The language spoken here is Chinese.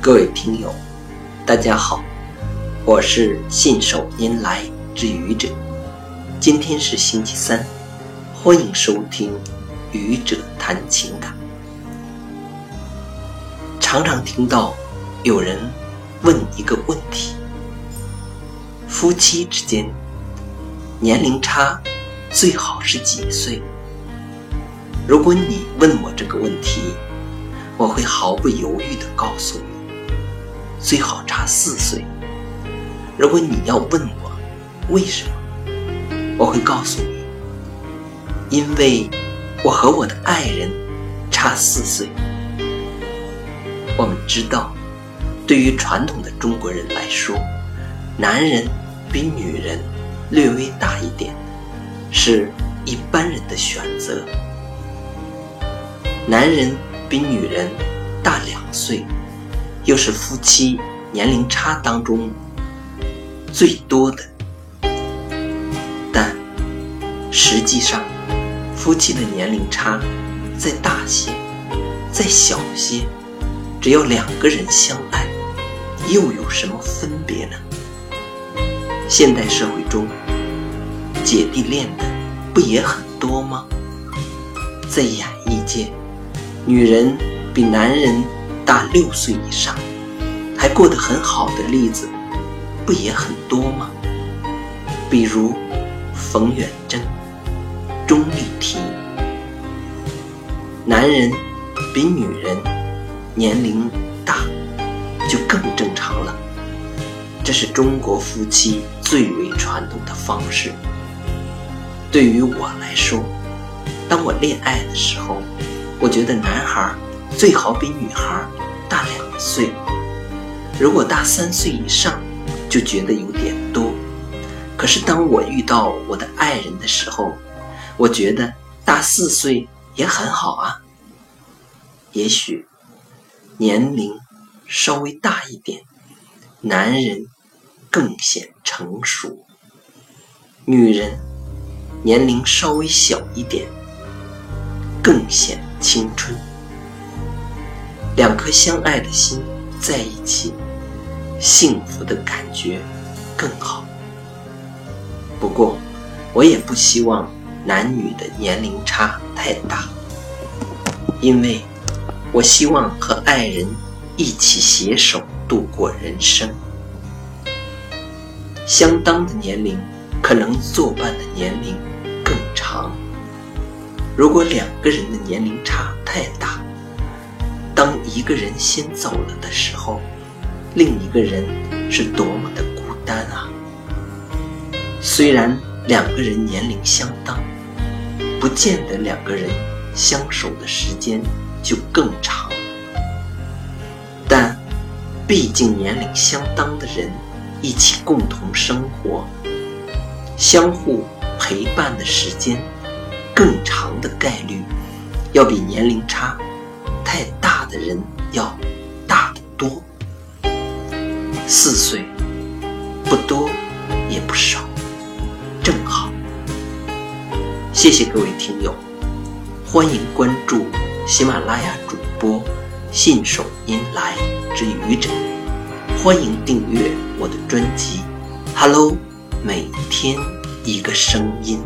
各位听友，大家好，我是信手拈来之愚者。今天是星期三，欢迎收听《愚者谈情感》。常常听到有人问一个问题：夫妻之间年龄差最好是几岁？如果你问我这个问题，我会毫不犹豫地告诉你。最好差四岁。如果你要问我为什么，我会告诉你，因为我和我的爱人差四岁。我们知道，对于传统的中国人来说，男人比女人略微大一点，是一般人的选择。男人比女人大两岁。又是夫妻年龄差当中最多的，但实际上，夫妻的年龄差再大些，再小些，只要两个人相爱，又有什么分别呢？现代社会中，姐弟恋的不也很多吗？在演艺界，女人比男人。大六岁以上还过得很好的例子，不也很多吗？比如冯远征、钟丽缇。男人比女人年龄大，就更正常了。这是中国夫妻最为传统的方式。对于我来说，当我恋爱的时候，我觉得男孩最好比女孩。大两岁，如果大三岁以上，就觉得有点多。可是当我遇到我的爱人的时候，我觉得大四岁也很好啊。也许年龄稍微大一点，男人更显成熟；女人年龄稍微小一点，更显青春。两颗相爱的心在一起，幸福的感觉更好。不过，我也不希望男女的年龄差太大，因为我希望和爱人一起携手度过人生。相当的年龄，可能作伴的年龄更长。如果两个人的年龄差太大，一个人先走了的时候，另一个人是多么的孤单啊！虽然两个人年龄相当，不见得两个人相守的时间就更长，但毕竟年龄相当的人一起共同生活、相互陪伴的时间更长的概率，要比年龄差太大。的人要大得多，四岁不多也不少，正好。谢谢各位听友，欢迎关注喜马拉雅主播信手拈来之愚者，欢迎订阅我的专辑《Hello》，每天一个声音。